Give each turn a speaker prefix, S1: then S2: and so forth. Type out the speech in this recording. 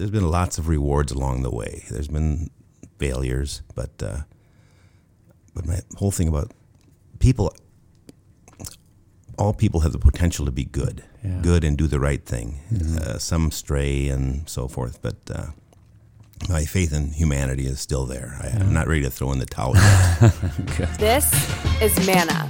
S1: there's been lots of rewards along the way. There's been failures, but uh, but my whole thing about people, all people have the potential to be good,
S2: Yeah.
S1: good and do the right thing. Mm-hmm. Uh, some stray and so forth, but. Uh, my faith in humanity is still there. I, I'm not ready to throw in the towel yet.
S3: This is MANNA,